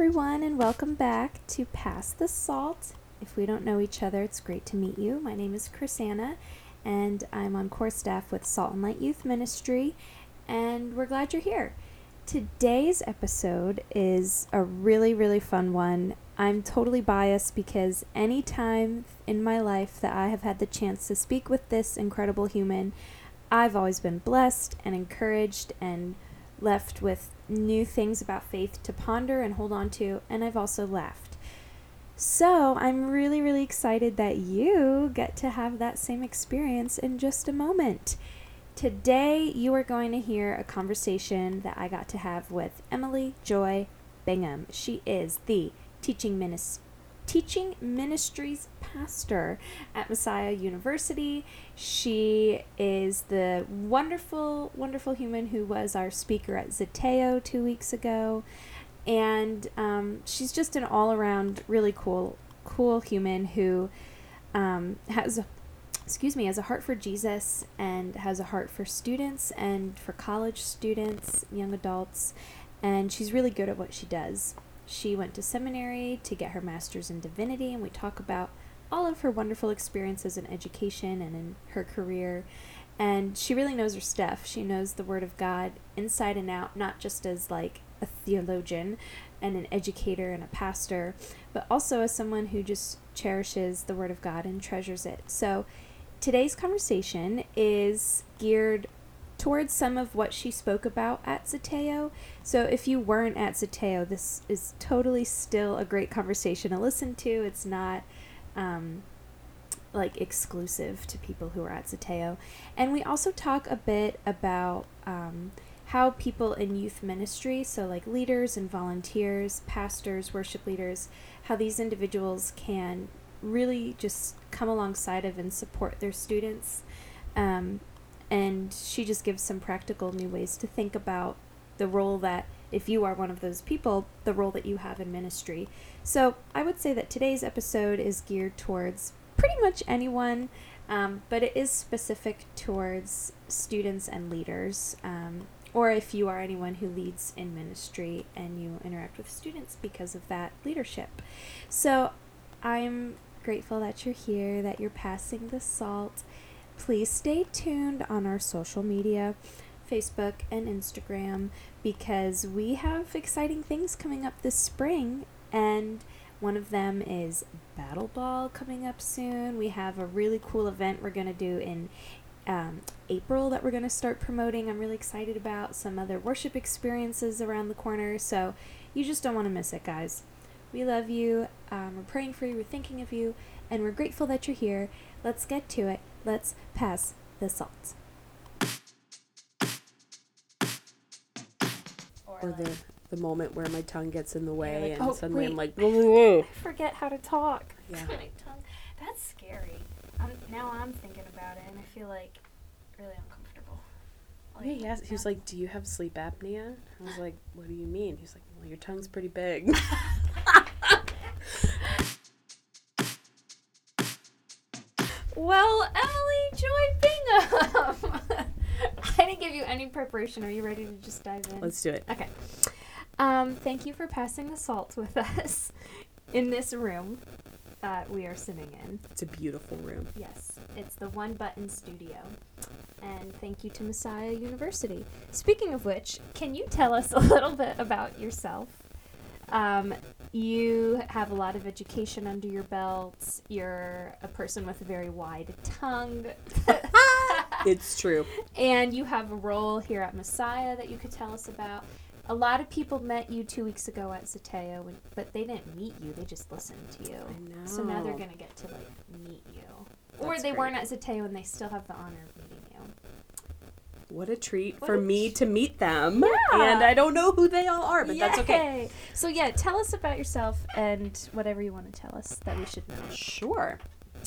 everyone, and welcome back to Pass the Salt. If we don't know each other, it's great to meet you. My name is Chrisanna, and I'm on core staff with Salt and Light Youth Ministry, and we're glad you're here. Today's episode is a really, really fun one. I'm totally biased because any time in my life that I have had the chance to speak with this incredible human, I've always been blessed and encouraged and left with new things about faith to ponder and hold on to, and I've also laughed. So I'm really, really excited that you get to have that same experience in just a moment. Today, you are going to hear a conversation that I got to have with Emily Joy Bingham. She is the teaching minister teaching ministries pastor at Messiah University. She is the wonderful, wonderful human who was our speaker at Zeteo two weeks ago. And um, she's just an all around really cool, cool human who um, has, excuse me, has a heart for Jesus and has a heart for students and for college students, young adults. And she's really good at what she does. She went to seminary to get her master's in divinity, and we talk about all of her wonderful experiences in education and in her career. And she really knows her stuff. She knows the Word of God inside and out, not just as like a theologian and an educator and a pastor, but also as someone who just cherishes the Word of God and treasures it. So today's conversation is geared towards some of what she spoke about at Zeteo. So if you weren't at Zeteo, this is totally still a great conversation to listen to. It's not um, like exclusive to people who are at Zeteo. And we also talk a bit about um, how people in youth ministry, so like leaders and volunteers, pastors, worship leaders, how these individuals can really just come alongside of and support their students um, and she just gives some practical new ways to think about the role that if you are one of those people the role that you have in ministry. So i would say that today's episode is geared towards pretty much anyone um, but it is specific towards students and leaders um, or if you are anyone who leads in ministry and you interact with students because of that leadership. So i'm grateful that you're here that you're passing the salt please stay tuned on our social media Facebook and Instagram because we have exciting things coming up this spring and one of them is Battle Ball coming up soon. We have a really cool event we're going to do in um, April that we're going to start promoting. I'm really excited about some other worship experiences around the corner. So you just don't want to miss it, guys. We love you. Um, we're praying for you. We're thinking of you. And we're grateful that you're here. Let's get to it. Let's pass the salt. Or the the moment where my tongue gets in the way like, and "Oh, suddenly I'm like. I forget how to talk. Yeah. My tongue. That's scary. I'm, now I'm thinking about it, and I feel like really uncomfortable. Like, yeah, he, asked, he was like, "Do you have sleep apnea?" I was like, "What do you mean?" He's like, "Well, your tongue's pretty big." Well, Emily Joy Bingham. I didn't give you any preparation. Are you ready to just dive in? Let's do it. Okay. Um, thank you for passing the salt with us in this room that we are sitting in. It's a beautiful room. Yes, it's the One Button Studio. And thank you to Messiah University. Speaking of which, can you tell us a little bit about yourself? Um, you have a lot of education under your belt. You're a person with a very wide tongue. It's true. and you have a role here at Messiah that you could tell us about. A lot of people met you two weeks ago at Zeteo, and- but they didn't meet you. They just listened to you. I know. So now they're gonna get to like meet you, or they great. weren't at Zeteo and they still have the honor of meeting. What a treat What for a me to meet them. Yeah. And I don't know who they all are, but that's okay. So yeah, tell us about yourself and whatever you want to tell us that we should know. Sure.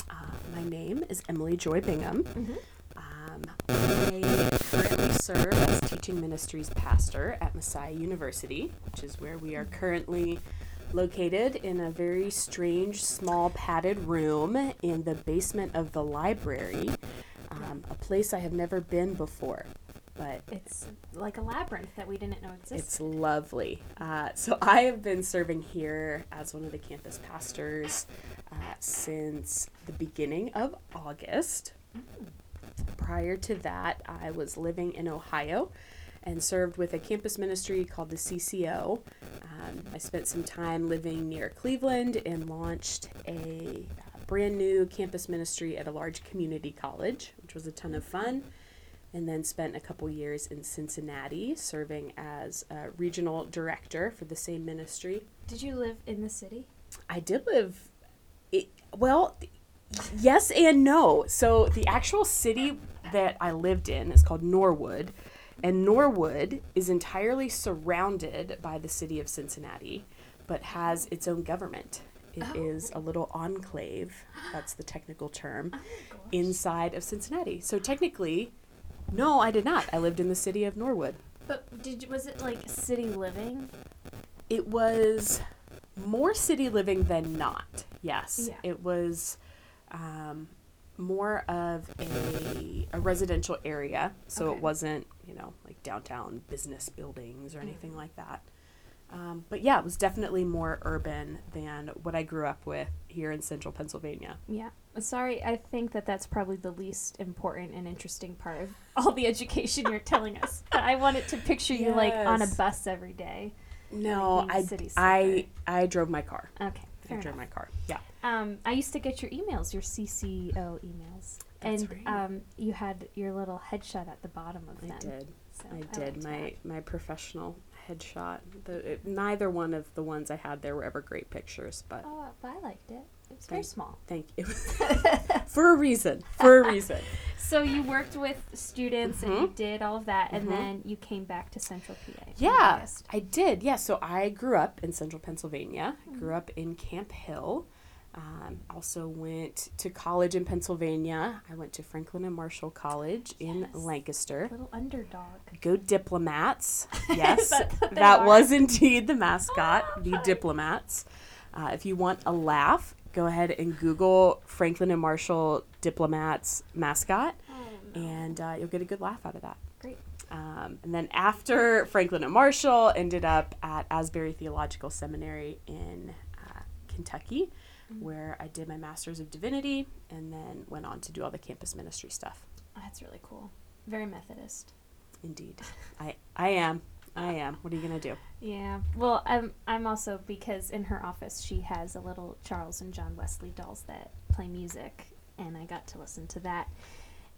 Uh, my name is Emily Joy Bingham. Mhm. Um, I currently serve as teaching ministries pastor at Messiah University, which is where we are currently located in a very strange, small, padded room in the basement of the library, um, a place I have never been before. but It's like a labyrinth that we didn't know existed. it's lovely. Uh, so I have been serving here as one of the campus pastors uh, since the beginning of August. Prior to that, I was living in Ohio and served with a campus ministry called the CCO. Um, I spent some time living near Cleveland and launched a uh, brand new campus ministry at a large community college, which was a ton of fun. And then spent a couple years in Cincinnati serving as a regional director for the same ministry. Did you live in the city? I did live. It, well, yes and no. So the actual city that I lived in is called Norwood, and Norwood is entirely surrounded by the city of Cincinnati, but has its own government. It is a little enclave. That's the technical term inside of Cincinnati. So technically, no, I did not. I lived in the city of Norwood. But did was it like city living? It was more city living than not. Yes, Yeah. it was um, more of a, a residential area, so Okay. it wasn't you know like downtown business buildings or anything like that. Um, but yeah, it was definitely more urban than what I grew up with here in central Pennsylvania. Yeah. Sorry, I think that that's probably the least important and interesting part of all the education you're telling us. But I wanted to picture you like on a bus every day. No, I city I I drove my car. Okay, I fair drove my car. Yeah. Um, I used to get your emails, your CCO emails, That's and right. um, you had your little headshot at the bottom of them. I did. So I liked did my that. my professional headshot. The, it, neither one of the ones I had there were ever great pictures, but Oh, but I liked it. It was very small. thank you for a reason. For a reason. So you worked with students and you Mhm. did all of that, and Mhm. then you came back to Central PA. Yeah, I did. Yeah, so I grew up in central Pennsylvania. I grew up in Camp Hill. Um, also went to college in Pennsylvania. I went to Franklin and Marshall College in Yes. Lancaster. Little underdog. Go Diplomats. Yes, that was indeed the mascot, the Diplomats. Uh, if you want a laugh, go ahead and Google Franklin and Marshall Diplomats mascot, Oh, and uh, you'll get a good laugh out of that. Great. Um, and then after Franklin and Marshall, ended up at Asbury Theological Seminary in uh, Kentucky, where I did my Master's of Divinity, and then went on to do all the campus ministry stuff. That's really cool. Very Methodist. Indeed, I I am. I am. What are you gonna do? Yeah. Well, I'm I'm also because in her office she has a little Charles and John Wesley dolls that play music, and I got to listen to that,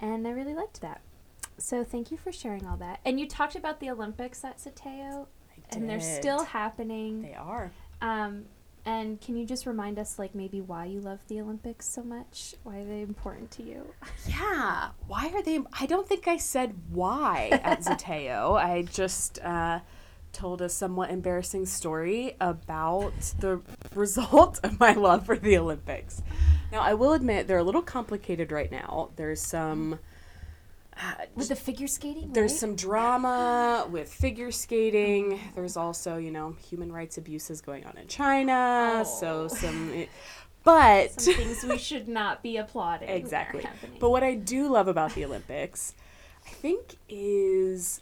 and I really liked that. So thank you for sharing all that. And you talked about the Olympics at Zeteo, I and they're still happening. They are. Um, and can you just remind us, like maybe why you love the Olympics so much? Why are they important to you? Yeah. Why are they? I don't think I said why at Zeteo. I just uh, told a somewhat embarrassing story about the result of my love for the Olympics. Now, I will admit they're a little complicated right now. There's some. Uh, With the figure skating, there's right? some drama with figure skating. There's also, you know, human rights abuses going on in China. So Oh. some, it, but some things we should not be applauding. Exactly. But what I do love about the Olympics, I think, is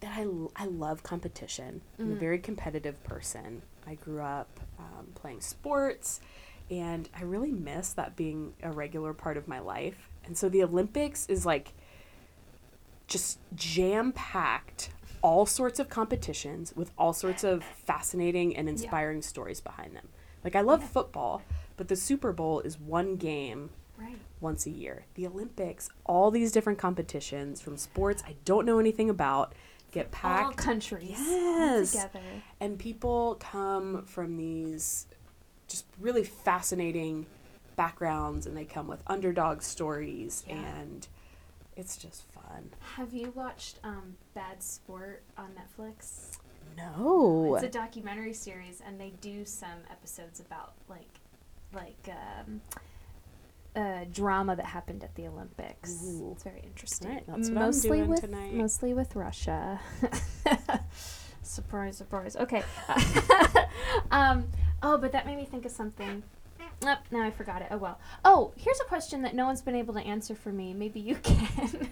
that i, I love competition. I'm a Mm. very competitive person. I grew up um, playing sports, and I really miss that being a regular part of my life. And so the Olympics is like just jam packed. All sorts of competitions with all sorts of fascinating and inspiring stories behind them. Like, I love Yeah. football, but the Super Bowl is one game right. once a year. The Olympics, all these different competitions from sports I don't know anything about get packed. All countries Yes. together. and people come from these just really fascinating backgrounds and they come with underdog stories Yeah. and it's just fun. Have you watched um, Bad Sport on Netflix? No. It's a documentary series, and they do some episodes about like, like um, uh, drama that happened at the Olympics. Ooh. It's very interesting. Alright, that's what I'm mostly doing with tonight. mostly with Russia. surprise, surprise. Okay. um, oh, but that made me think of something. Oh, now I forgot it. Oh well. Oh, here's a question that no one's been able to answer for me. Maybe you can.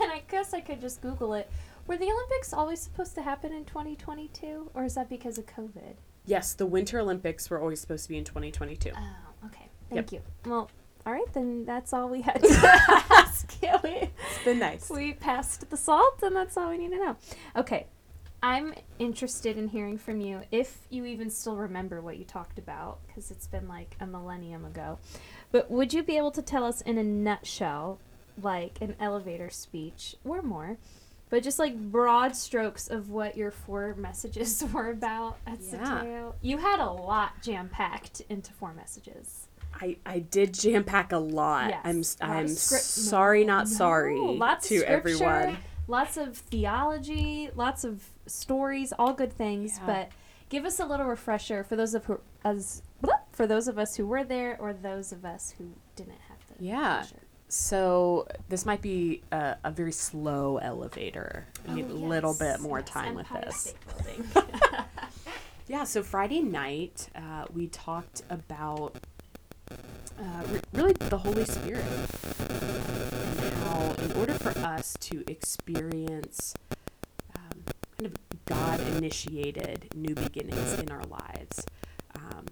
and I guess I could just Google it. Were the Olympics always supposed to happen in 2022, or is that because of COVID? Yes, the Winter Olympics were always supposed to be in 2022. Oh, okay. Thank you. Well, all right, then that's all we had to ask. We, It's been nice. we passed the salt, and that's all we need to know. Okay. I'm interested in hearing from you if you even still remember what you talked about, because it's been like a millennium ago. But would you be able to tell us in a nutshell, like an elevator speech or more, but just like broad strokes of what your four messages were about at Yeah. You had a lot jam packed into four messages. I, I did jam pack a lot. Yes, I'm s- a lot of I'm sorry, no, not no, sorry lots to everyone. Lots of theology, lots of stories, all good things. Yeah. But give us a little refresher for those of who, as for those of us who were there, or those of us who didn't have the Yeah. pleasure. So this might be a, a very slow elevator. I need a Oh, little bit more yes, time with this. Yeah, so Friday night, uh, we talked about uh, re- really the Holy Spirit how, in order for us to experience um, kind of God initiated new beginnings in our lives, um,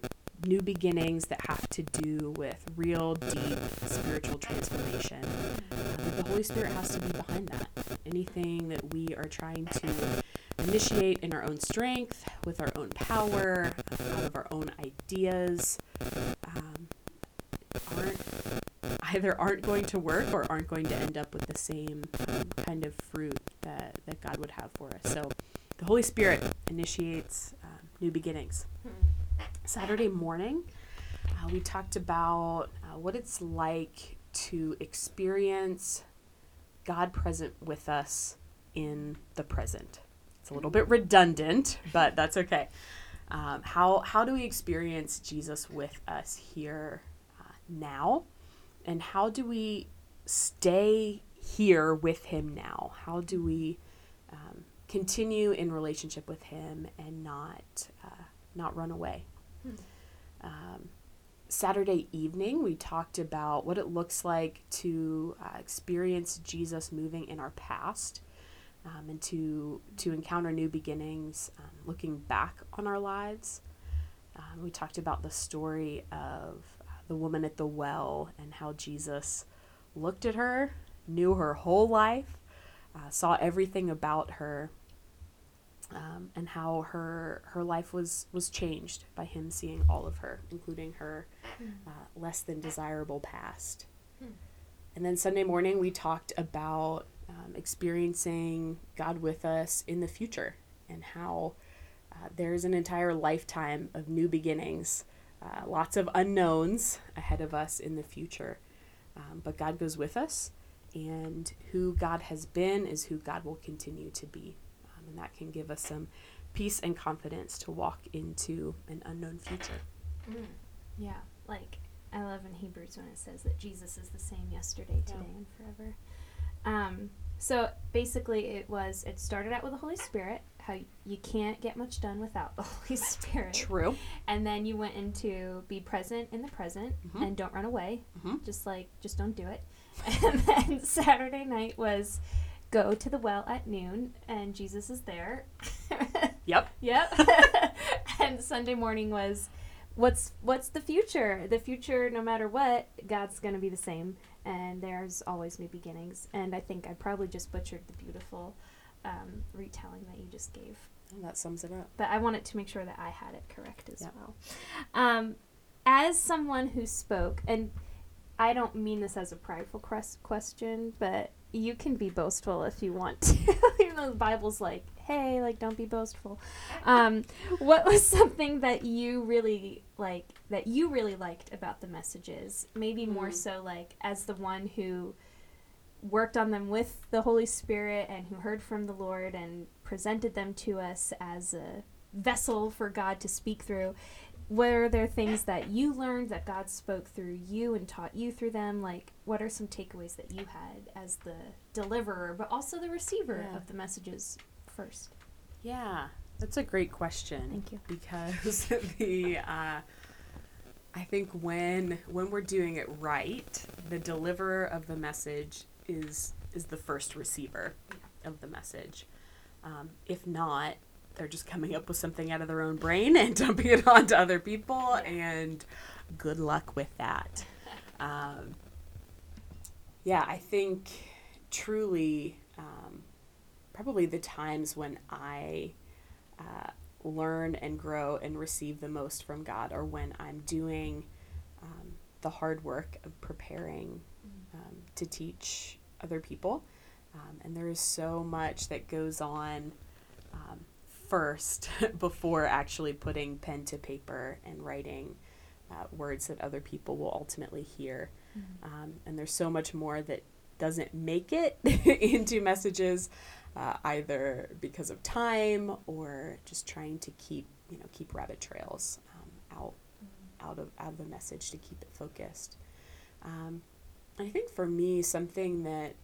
new beginnings that have to do with real, deep spiritual transformation, uh, the Holy Spirit has to be behind that. Anything that we are trying to initiate in our own strength, with our own power, out of our own ideas, um, either aren't going to work or aren't going to end up with the same kind of fruit that, that God would have for us. So the Holy Spirit initiates um, new beginnings. Saturday morning, uh, we talked about uh, what it's like to experience God present with us in the present. It's a little bit redundant, but that's okay. Um, how how do we experience Jesus with us here uh, now, and how do we stay here with Him now? How do we um, continue in relationship with Him and not uh, not run away? Um, Saturday evening, we talked about what it looks like to uh, experience Jesus moving in our past um, and to to encounter new beginnings, um, looking back on our lives. Um, we talked about the story of the woman at the well and how Jesus looked at her, knew her whole life, uh, saw everything about her, um, and how her her life was was changed by him seeing all of her, including her uh, less than desirable past. Hmm. And then Sunday morning, we talked about um, experiencing God with us in the future and how uh, there's an entire lifetime of new beginnings, uh, lots of unknowns ahead of us in the future. Um, but God goes with us, and who God has been is who God will continue to be. Um, and that can give us some peace and confidence to walk into an unknown future. Yeah, like I love in Hebrews when it says that Jesus is the same yesterday, Yeah. today, and forever. Um, so basically, it was. It started out with the Holy Spirit. How you can't get much done without the Holy Spirit. True. And then you went into be present in the present Mhm. and don't run away. Mhm. Just like just don't do it. And then Saturday night was go to the well at noon and Jesus is there. Yep. Yep. and Sunday morning was what's what's the future? The future no matter what, God's going to be the same and there's always new beginnings. And I think I probably just butchered the beautiful um, retelling that you just gave That sums it up. but I wanted to make sure that I had it correct as Yep. well. Um, as someone who spoke, and I don't mean this as a prideful ques- question, but you can be boastful if you want to. Even though the Bible's like, hey, like, don't be boastful. Um, what was something that you really like, that you really liked about the messages? Maybe more Mm. so, like, as the one who worked on them with the Holy Spirit and who heard from the Lord and presented them to us as a vessel for God to speak through. Were there things that you learned that God spoke through you and taught you through them? Like, what are some takeaways that you had as the deliverer, but also the receiver Yeah. of the messages first? Yeah, that's a great question. Thank you. Because the uh, I think when when we're doing it right, the deliverer of the message is is the first receiver of the message. Um, if not, they're just coming up with something out of their own brain and dumping it onto other people, and good luck with that. Um, yeah, I think truly, um, probably the times when I uh, learn and grow and receive the most from God are when I'm doing um, the hard work of preparing um, to teach other people. Um, and there is so much that goes on um, first before actually putting pen to paper and writing uh, words that other people will ultimately hear. Um, and there's so much more that doesn't make it into messages, uh, either because of time or just trying to keep you know keep rabbit trails um, out out of out of the message to keep it focused. Um, I think for me, something that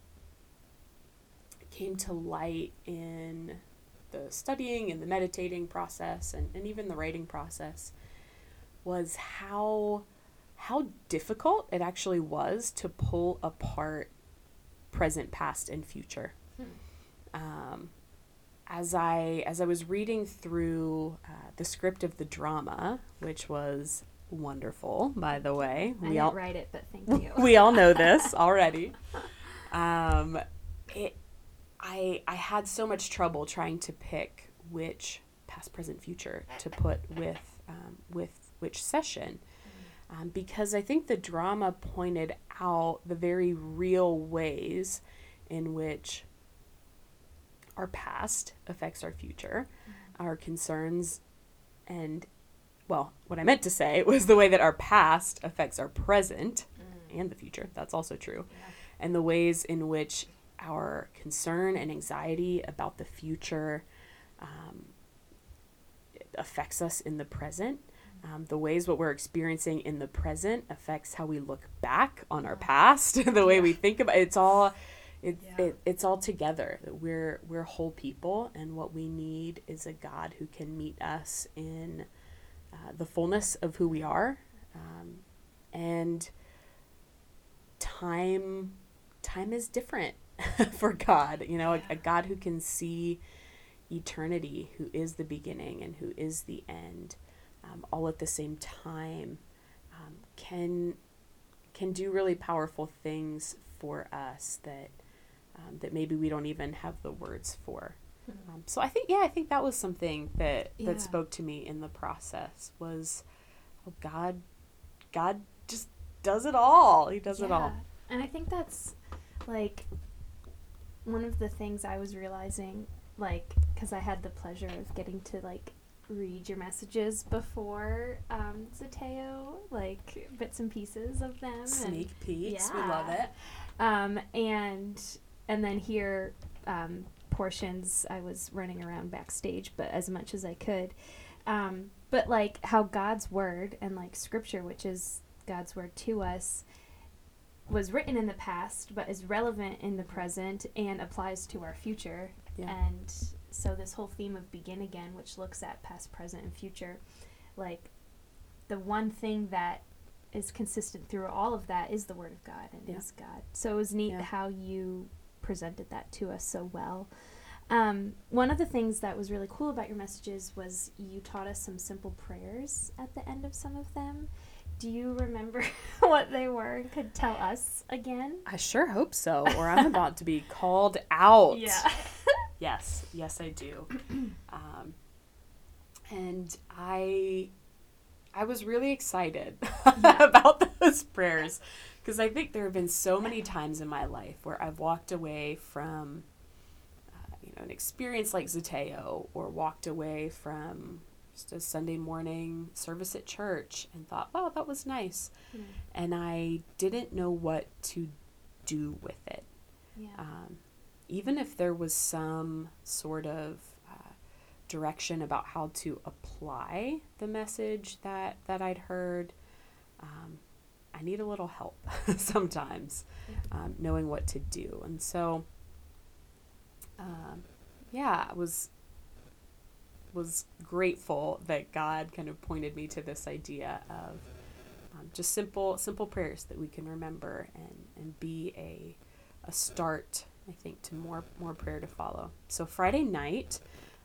came to light in the studying and the meditating process and, and even the writing process was how how difficult it actually was to pull apart present, past, and future. Um, as I as I was reading through uh, the script of the drama, which was wonderful, by the way, I we didn't all write it, but thank you. we all know this already. Um, it, I I had so much trouble trying to pick which past, present, future to put with um, with which session, um, because I think the drama pointed out the very real ways in which our past affects our future, our concerns, and well, what I meant to say was the way that our past affects our present and the future. That's also true. And the ways in which our concern and anxiety about the future um, affects us in the present. Um, the ways what we're experiencing in the present affects how we look back on our past. the way we think about it's all, it, Yeah. it it's all together. That We're we're whole people, and what we need is a God who can meet us in uh, the fullness of who we are, um, and time time is different for God. You know, a, a God who can see eternity, who is the beginning and who is the end, um, all at the same time, um, can can do really powerful things for us that um, that maybe we don't even have the words for. Um, so I think, yeah, I think that was something that Yeah. that spoke to me in the process was, oh God, God just does it all. He does it all. And I think that's like one of the things I was realizing, like, because I had the pleasure of getting to like read your messages before um, Zeteo, like bits and pieces of them. and- Sneak peeks, we love it. um, and and then here um, portions I was running around backstage, but as much as I could. Um, but like how God's word and like scripture, which is God's word to us, was written in the past, but is relevant in the present and applies to our future. Yeah. And so this whole theme of begin again, which looks at past, present, and future, like the one thing that is consistent through all of that is the word of God and Yeah. is God. So it was neat Yeah. how you presented that to us so well. Um, one of the things that was really cool about your messages was you taught us some simple prayers at the end of some of them. Do you remember what they were and could tell us again? I sure hope so, or I'm about to be called out. Yeah. Yes, yes, I do. um, and I, I was really excited about those prayers because I think there have been so many times in my life where I've walked away from, uh, you know, an experience like Zeteo, or walked away from just a Sunday morning service at church and thought, "Wow, that was nice," Mm. and I didn't know what to do with it yeah. um, even if there was some sort of uh, direction about how to apply the message that that I'd heard, um, I need a little help sometimes, um, knowing what to do. And so, um, yeah, I was was grateful that God kind of pointed me to this idea of um, just simple simple prayers that we can remember and and be a a start, I think, to more more prayer to follow. So Friday night,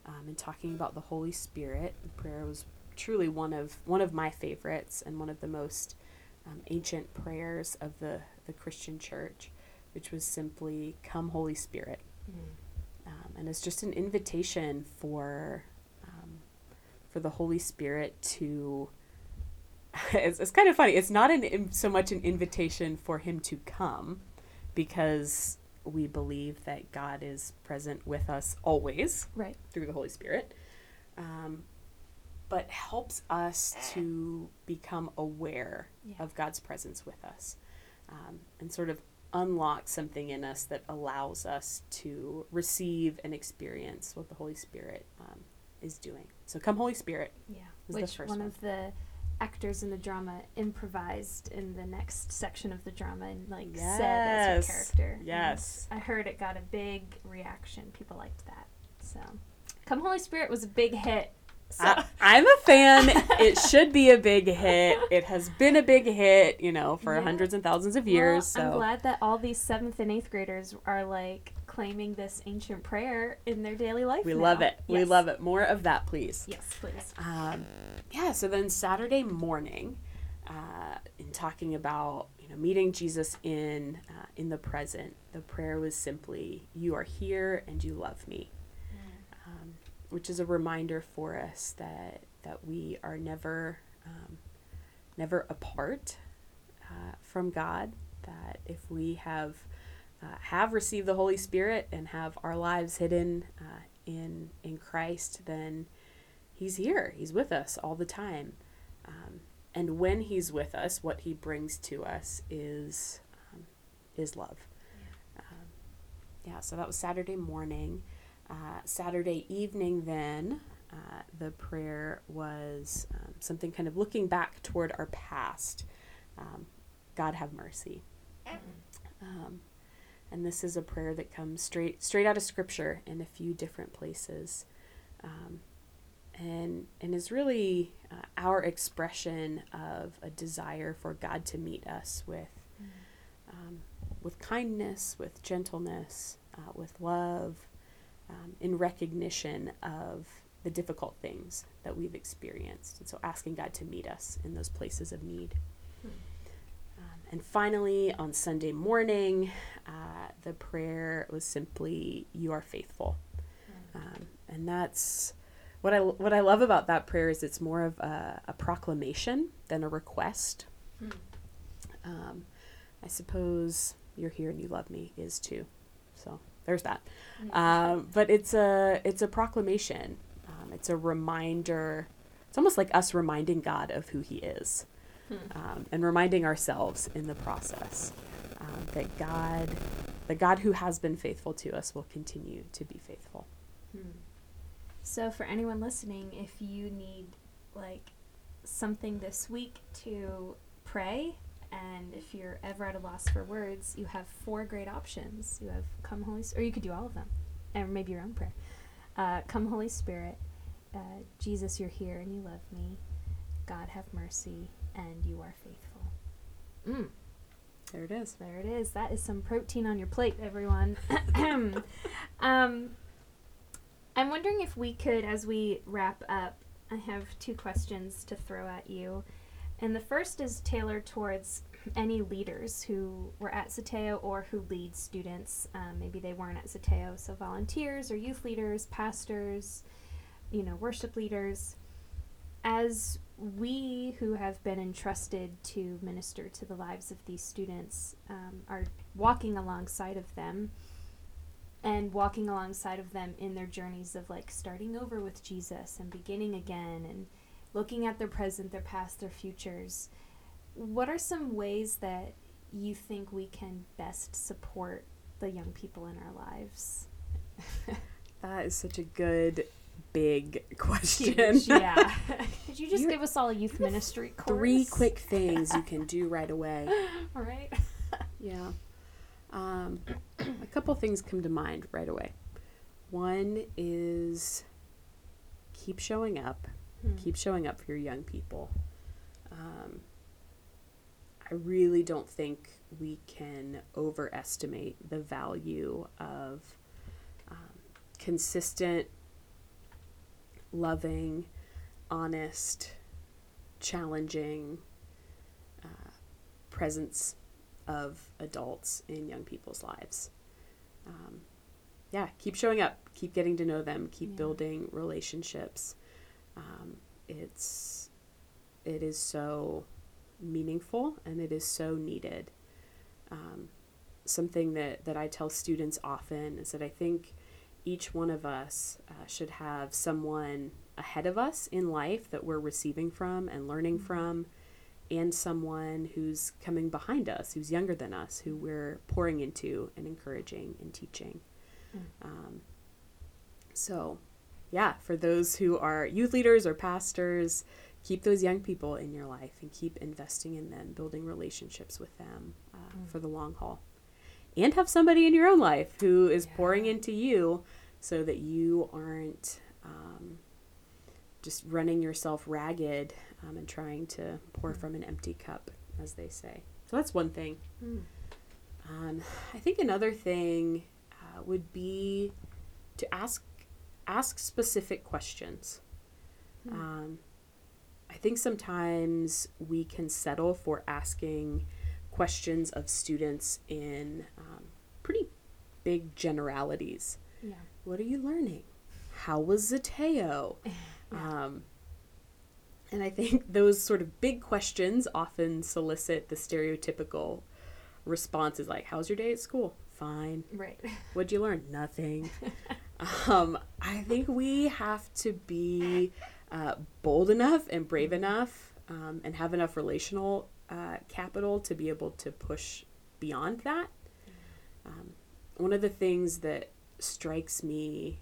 um, in talking about the Holy Spirit, the prayer was truly one of one of my favorites and one of the most um, ancient prayers of the the Christian Church, which was simply "Come, Holy Spirit," um, and it's just an invitation for um, for the Holy Spirit to. It's, it's kind of funny. It's not an so much an invitation for him to come, because we believe that God is present with us always Right. through the Holy Spirit, um, but helps us to become aware Yeah. of God's presence with us um, and sort of unlock something in us that allows us to receive and experience what the Holy Spirit um, is doing. So, come, Holy Spirit. Yeah. Which first one, one. of the actors in the drama improvised in the next section of the drama and like said as Yes. her character. And Yes. I heard it got a big reaction. People liked that. So, Come Holy Spirit was a big hit. So, I, I'm a fan. it should be a big hit. It has been a big hit, you know, for Yeah. hundreds and thousands of well, years. I'm so glad that all these seventh and eighth graders are like claiming this ancient prayer in their daily life. we now. love it. We love it. More of that, please. Yes, please. Um, yeah, so then Saturday morning, uh, in talking about you know meeting Jesus in uh, in the present, the prayer was simply, "You are here and you love me," which is a reminder for us that that we are never um, never apart uh, from God. That if we have uh, have received the Holy Spirit and have our lives hidden uh, in in Christ, then He's here. He's with us all the time. Um, and when He's with us, what He brings to us is um, is love. Um, yeah. So that was Saturday morning. Uh, Saturday evening, then uh, the prayer was um, something kind of looking back toward our past. Um, God have mercy. Um, and this is a prayer that comes straight straight out of Scripture in a few different places, um, and and is really uh, our expression of a desire for God to meet us with um, with kindness, with gentleness, uh, with love, um, in recognition of the difficult things that we've experienced, and so asking God to meet us in those places of need. Um, and finally, on Sunday morning, uh, the prayer was simply, "You are faithful," um, and that's what I what I love about that prayer is it's more of a, a proclamation than a request. Hmm. Um, I suppose "You're here and you love me" is too. So there's that. Um, but it's a it's a proclamation. Um, it's a reminder. It's almost like us reminding God of who He is um, and reminding ourselves in the process um, that God, the God who has been faithful to us, will continue to be faithful. So, for anyone listening, if you need like something this week to pray, and if you're ever at a loss for words, you have four great options. You have Come Holy, S- or you could do all of them, and maybe your own prayer. Uh, Come Holy Spirit, uh, Jesus, you're here and you love me. God have mercy, and you are faithful. Mm. There it is. There it is. That is some protein on your plate, everyone. um, I'm wondering if we could, as we wrap up, I have two questions to throw at you. And the first is tailored towards any leaders who were at Zeteo or who lead students. Um, maybe they weren't at Zeteo, so volunteers or youth leaders, pastors, you know, worship leaders. As we who have been entrusted to minister to the lives of these students um, are walking alongside of them and walking alongside of them in their journeys of like starting over with Jesus and beginning again and looking at their present, their past, their futures. What are some ways that you think we can best support the young people in our lives? That is such a good, big question. Huge, yeah. Could you just You're- give us all a youth ministry course? Three quick things you can do right away. All right. Yeah. Um, a couple things come to mind right away. One is keep showing up. Hmm. Keep showing up for your young people. Um, I really don't think we can overestimate the value of um, consistent, loving, honest, challenging uh, presence of adults in young people's lives. Um, yeah, keep showing up, keep getting to know them, keep Yeah. building relationships. Um, it's it is so meaningful and it is so needed. Um, something that, that I tell students often is that I think each one of us uh, should have someone ahead of us in life that we're receiving from and learning from, and someone who's coming behind us, who's younger than us, who we're pouring into and encouraging and teaching. Mm. Um, so, yeah, for those who are youth leaders or pastors, keep those young people in your life and keep investing in them, building relationships with them uh, Mm. for the long haul. And have somebody in your own life who is pouring into you so that you aren't um, just running yourself ragged um, and trying to pour Mm. from an empty cup, as they say. So that's one thing. Mm. Um, I think another thing uh, would be to ask ask specific questions. Hmm. Um, I think sometimes we can settle for asking questions of students in um, pretty big generalities. Yeah. What are you learning? How was Zeteo? Yeah. Um, and I think those sort of big questions often solicit the stereotypical responses like, How's your day at school? Fine. Right. What'd you learn? Nothing. um, I think we have to be uh, bold enough and brave enough um, and have enough relational uh, capital to be able to push beyond that. Um, one of the things that strikes me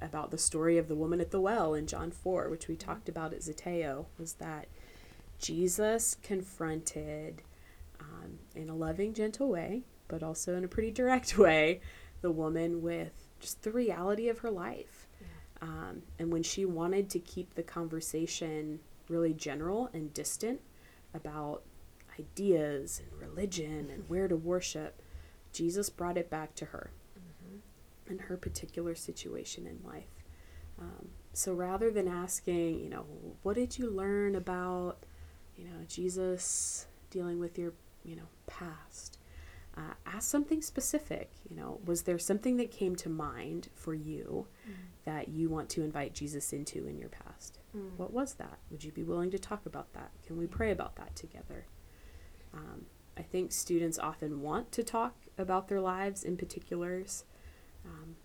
about the story of the woman at the well in John 4, which we talked about at Zeteo, was that Jesus confronted, um, in a loving, gentle way, but also in a pretty direct way, the woman with just the reality of her life. Um, and when she wanted to keep the conversation really general and distant about ideas and religion and where to worship, Jesus brought it back to her Mm-hmm. and her particular situation in life. Um, so rather than asking, you know, what did you learn about, you know, Jesus dealing with your, you know, past? Uh, ask something specific. You know, was there something that came to mind for you that you want to invite Jesus into in your past? Mm. What was that? Would you be willing to talk about that? Can we pray about that together? Um, I think students often want to talk about their lives in particulars um,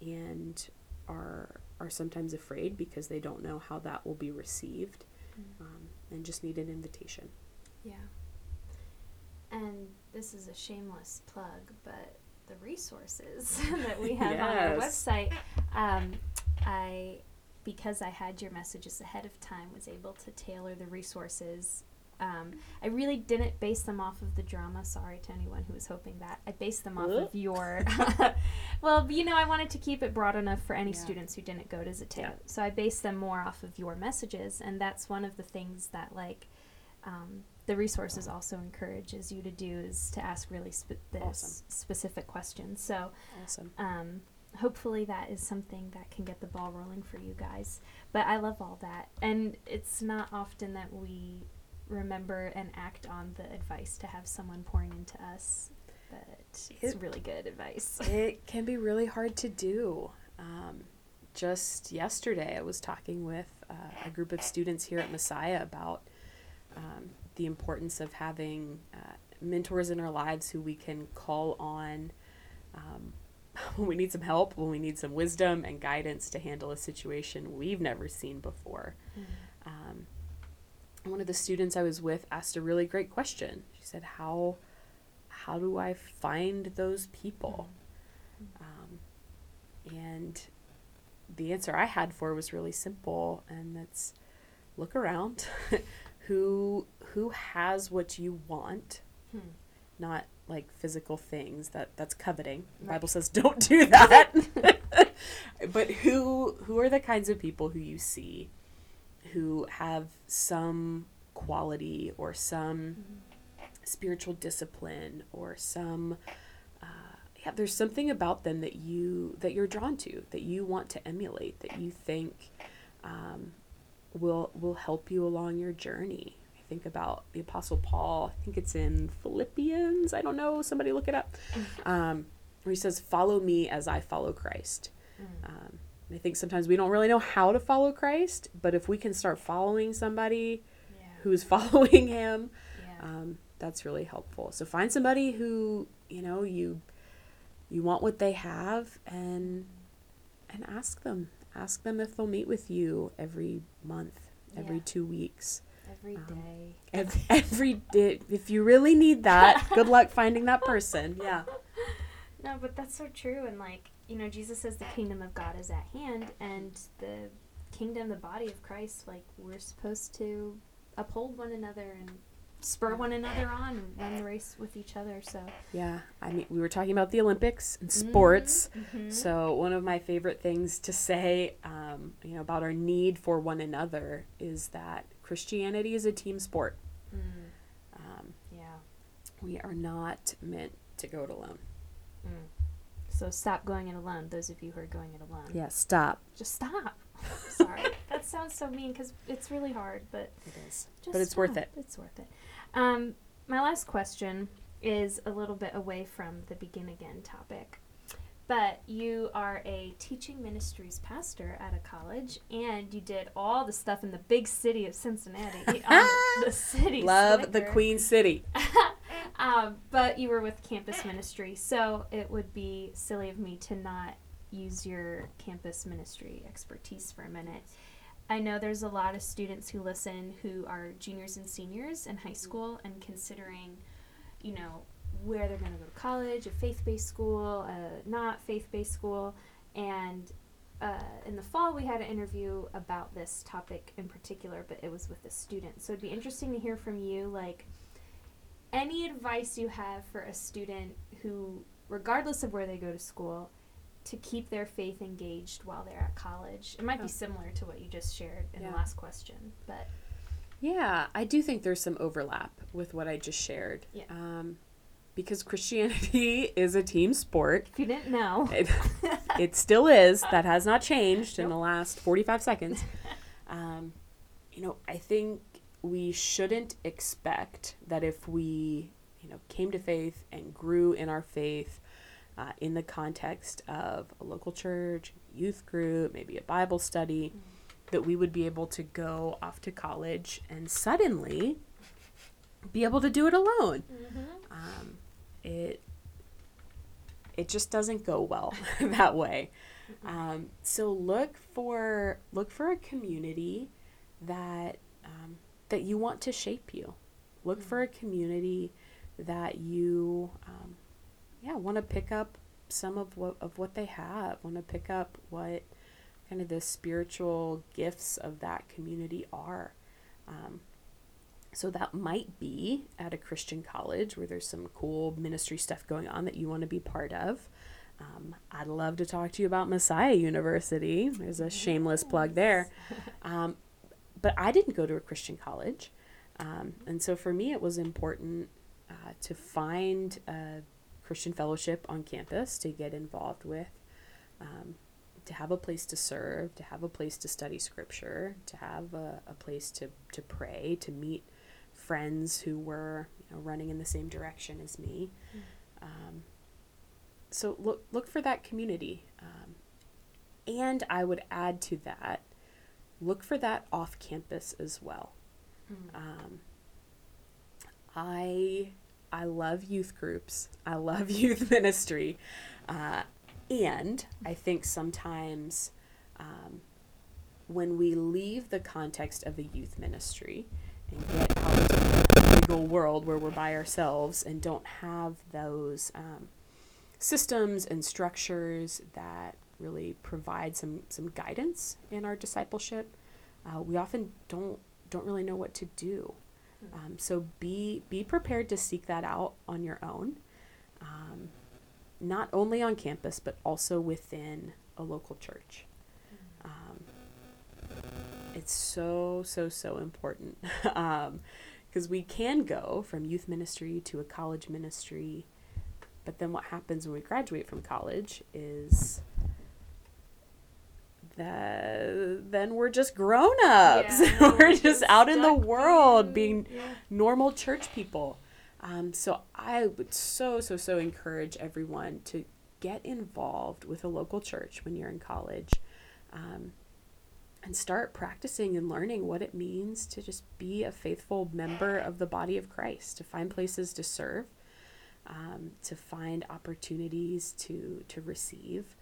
and are, are sometimes afraid because they don't know how that will be received Mm. um, and just need an invitation. Yeah. And this is a shameless plug, but the resources that we have on our website, um, I, because I had your messages ahead of time, was able to tailor the resources. Um, I really didn't base them off of the drama. Sorry to anyone who was hoping that. I based them off of your. well, you know, I wanted to keep it broad enough for any Yeah. students who didn't go to Zeteo. Yeah. So I based them more off of your messages, and that's one of the things that like um, the resources also encourages you to do is to ask really spe- Awesome. specific questions. So Awesome. um, hopefully that is something that can get the ball rolling for you guys. But I love all that, and it's not often that we remember and act on the advice to have someone pouring into us. But it's It- really good advice. it can be really hard to do. Um, just yesterday, I was talking with uh, a group of students here at Messiah about um, the importance of having uh, mentors in our lives who we can call on um, when we need some help, when we need some wisdom and guidance to handle a situation we've never seen before. Um, one of the students I was with asked a really great question. She said, "How how do I find those people?" Um, and the answer I had for was really simple, and that's look around. who who has what you want, Hmm. not like physical things that that's coveting. The Right. Bible says don't do that. but who who are the kinds of people who you see who have some quality or some spiritual discipline or some uh, yeah there's something about them that you that you're drawn to that you want to emulate that you think um, will will help you along your journey i think about the apostle paul i think it's in philippians i don't know somebody look it up um, where he says follow me as i follow christ um, and i think sometimes we don't really know how to follow christ but if we can start following somebody Yeah. who's following him Yeah. um, that's really helpful so find somebody who you know you you want what they have and and ask them ask them if they'll meet with you every month every Yeah. two weeks Every um, day. Ev- every day if you really need that good luck finding that person yeah No, but that's so true. And like, you know, Jesus says the kingdom of God is at hand, and the kingdom, the body of Christ, like, we're supposed to uphold one another and spur one another on and run the race with each other. So, yeah i mean we were talking about the olympics and sports Mhm. So one of my favorite things to say, um, you know, about our need for one another is that Christianity is a team sport. Mm, Um, yeah. we are not meant to go it alone. Mm. So stop going it alone. Those of you who are going it alone, Yeah, stop. just stop. Sorry, sounds so mean because it's really hard, but It is, Just but it's worth it. It's worth it. Um, my last question is a little bit away from the begin again topic. But you are a teaching ministries pastor at a college, and you did all the stuff in the big city of Cincinnati, the city. Love the. Queen City. um, but you were with campus ministry, so it would be silly of me to not use your campus ministry expertise for a minute. I know there's a lot of students who listen who are juniors and seniors in high school and considering, you know, where they're going to go to college, a faith based school, a not faith based school. And uh, in the fall, we had an interview about this topic in particular, but it was with a student. So it'd be interesting to hear from you, like, any advice you have for a student who, regardless of where they go to school, to keep their faith engaged while they're at college. It might Oh. be similar to what you just shared in Yeah. the last question, but Yeah, I do think there's some overlap with what I just shared. Yeah. Um, because Christianity is a team sport. if you didn't know, It, it still is. That has not changed in the last 45 seconds. Um, you know, I think we shouldn't expect that if we, you know, came to faith and grew in our faith uh, in the context of a local church, youth group, maybe a Bible study, that we would be able to go off to college and suddenly be able to do it alone. Um, it it just doesn't go well that way. Um, so look for look for a community that um, that you want to shape you. Look for a community that you yeah want to pick up some of what of what they have. Want to pick up what kind of the spiritual gifts of that community are. Um, so that might be at a Christian college where there's some cool ministry stuff going on that you want to be part of. Um, I'd love to talk to you about Messiah University. There's a shameless plug there. Um, but I didn't go to a Christian college. Um, and so for me, it was important uh, to find a Christian fellowship on campus to get involved with, um, to have a place to serve, to have a place to study scripture, to have a, a place to, to pray, to meet friends who were you know, running in the same direction as me. Um, so look look for that community, um, and I would add to that, look for that off campus as well. Um, I I love youth groups. I love youth ministry, uh, and I think sometimes um, when we leave the context of a youth ministry and get out into the legal world where we're by ourselves and don't have those um, systems and structures that really provide some some guidance in our discipleship, uh, we often don't don't really know what to do. Um, so be be prepared to seek that out on your own, um, not only on campus but also within a local church. Um, it's so so so important because Because we can go from youth ministry to a college ministry, but then what happens when we graduate from college is that then we're just grown ups. Yeah, we're just out in the world being- being yeah. normal church people. Um, so I would so, so, so encourage everyone to get involved with a local church when you're in college um, and start practicing and learning what it means to just be a faithful member of the body of Christ, to find places to serve, um, to find opportunities to, to receive.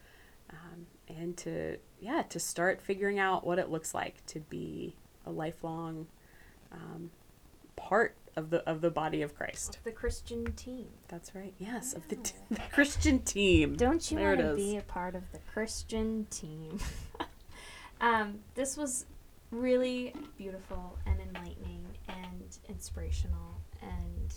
Um, and to yeah to start figuring out what it looks like to be a lifelong um, part of the of the body of Christ. The Christian team. That's right. Yes, of the, t- the Christian team. Don't you want to be a part of the Christian team? um, this was really beautiful and enlightening and inspirational and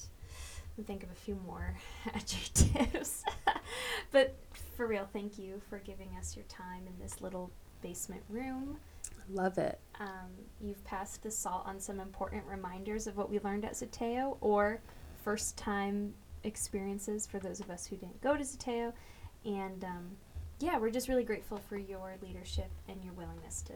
think of a few more adjectives. but for real, thank you for giving us your time in this little basement room. I love it. Um, you've passed the salt on some important reminders of what we learned at Zeteo or first time experiences for those of us who didn't go to Zeteo. And um, yeah, we're just really grateful for your leadership and your willingness to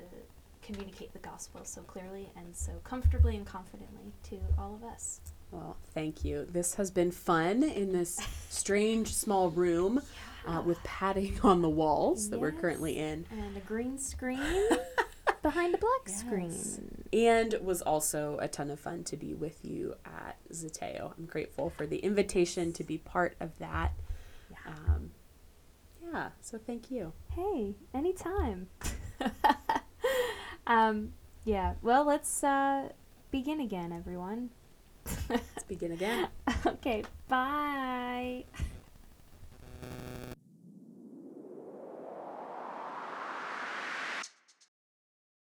communicate the gospel so clearly and so comfortably and confidently to all of us. Well, thank you. This has been fun in this strange small room uh, with padding on the walls that we're currently in. And a green screen behind a black Yes. screen. And was also a ton of fun to be with you at Zeteo. I'm grateful for the invitation to be part of that. Yeah. Um, yeah, so thank you. Hey, anytime. um, yeah, well, let's uh, begin again, everyone. Let's begin again. okay, bye.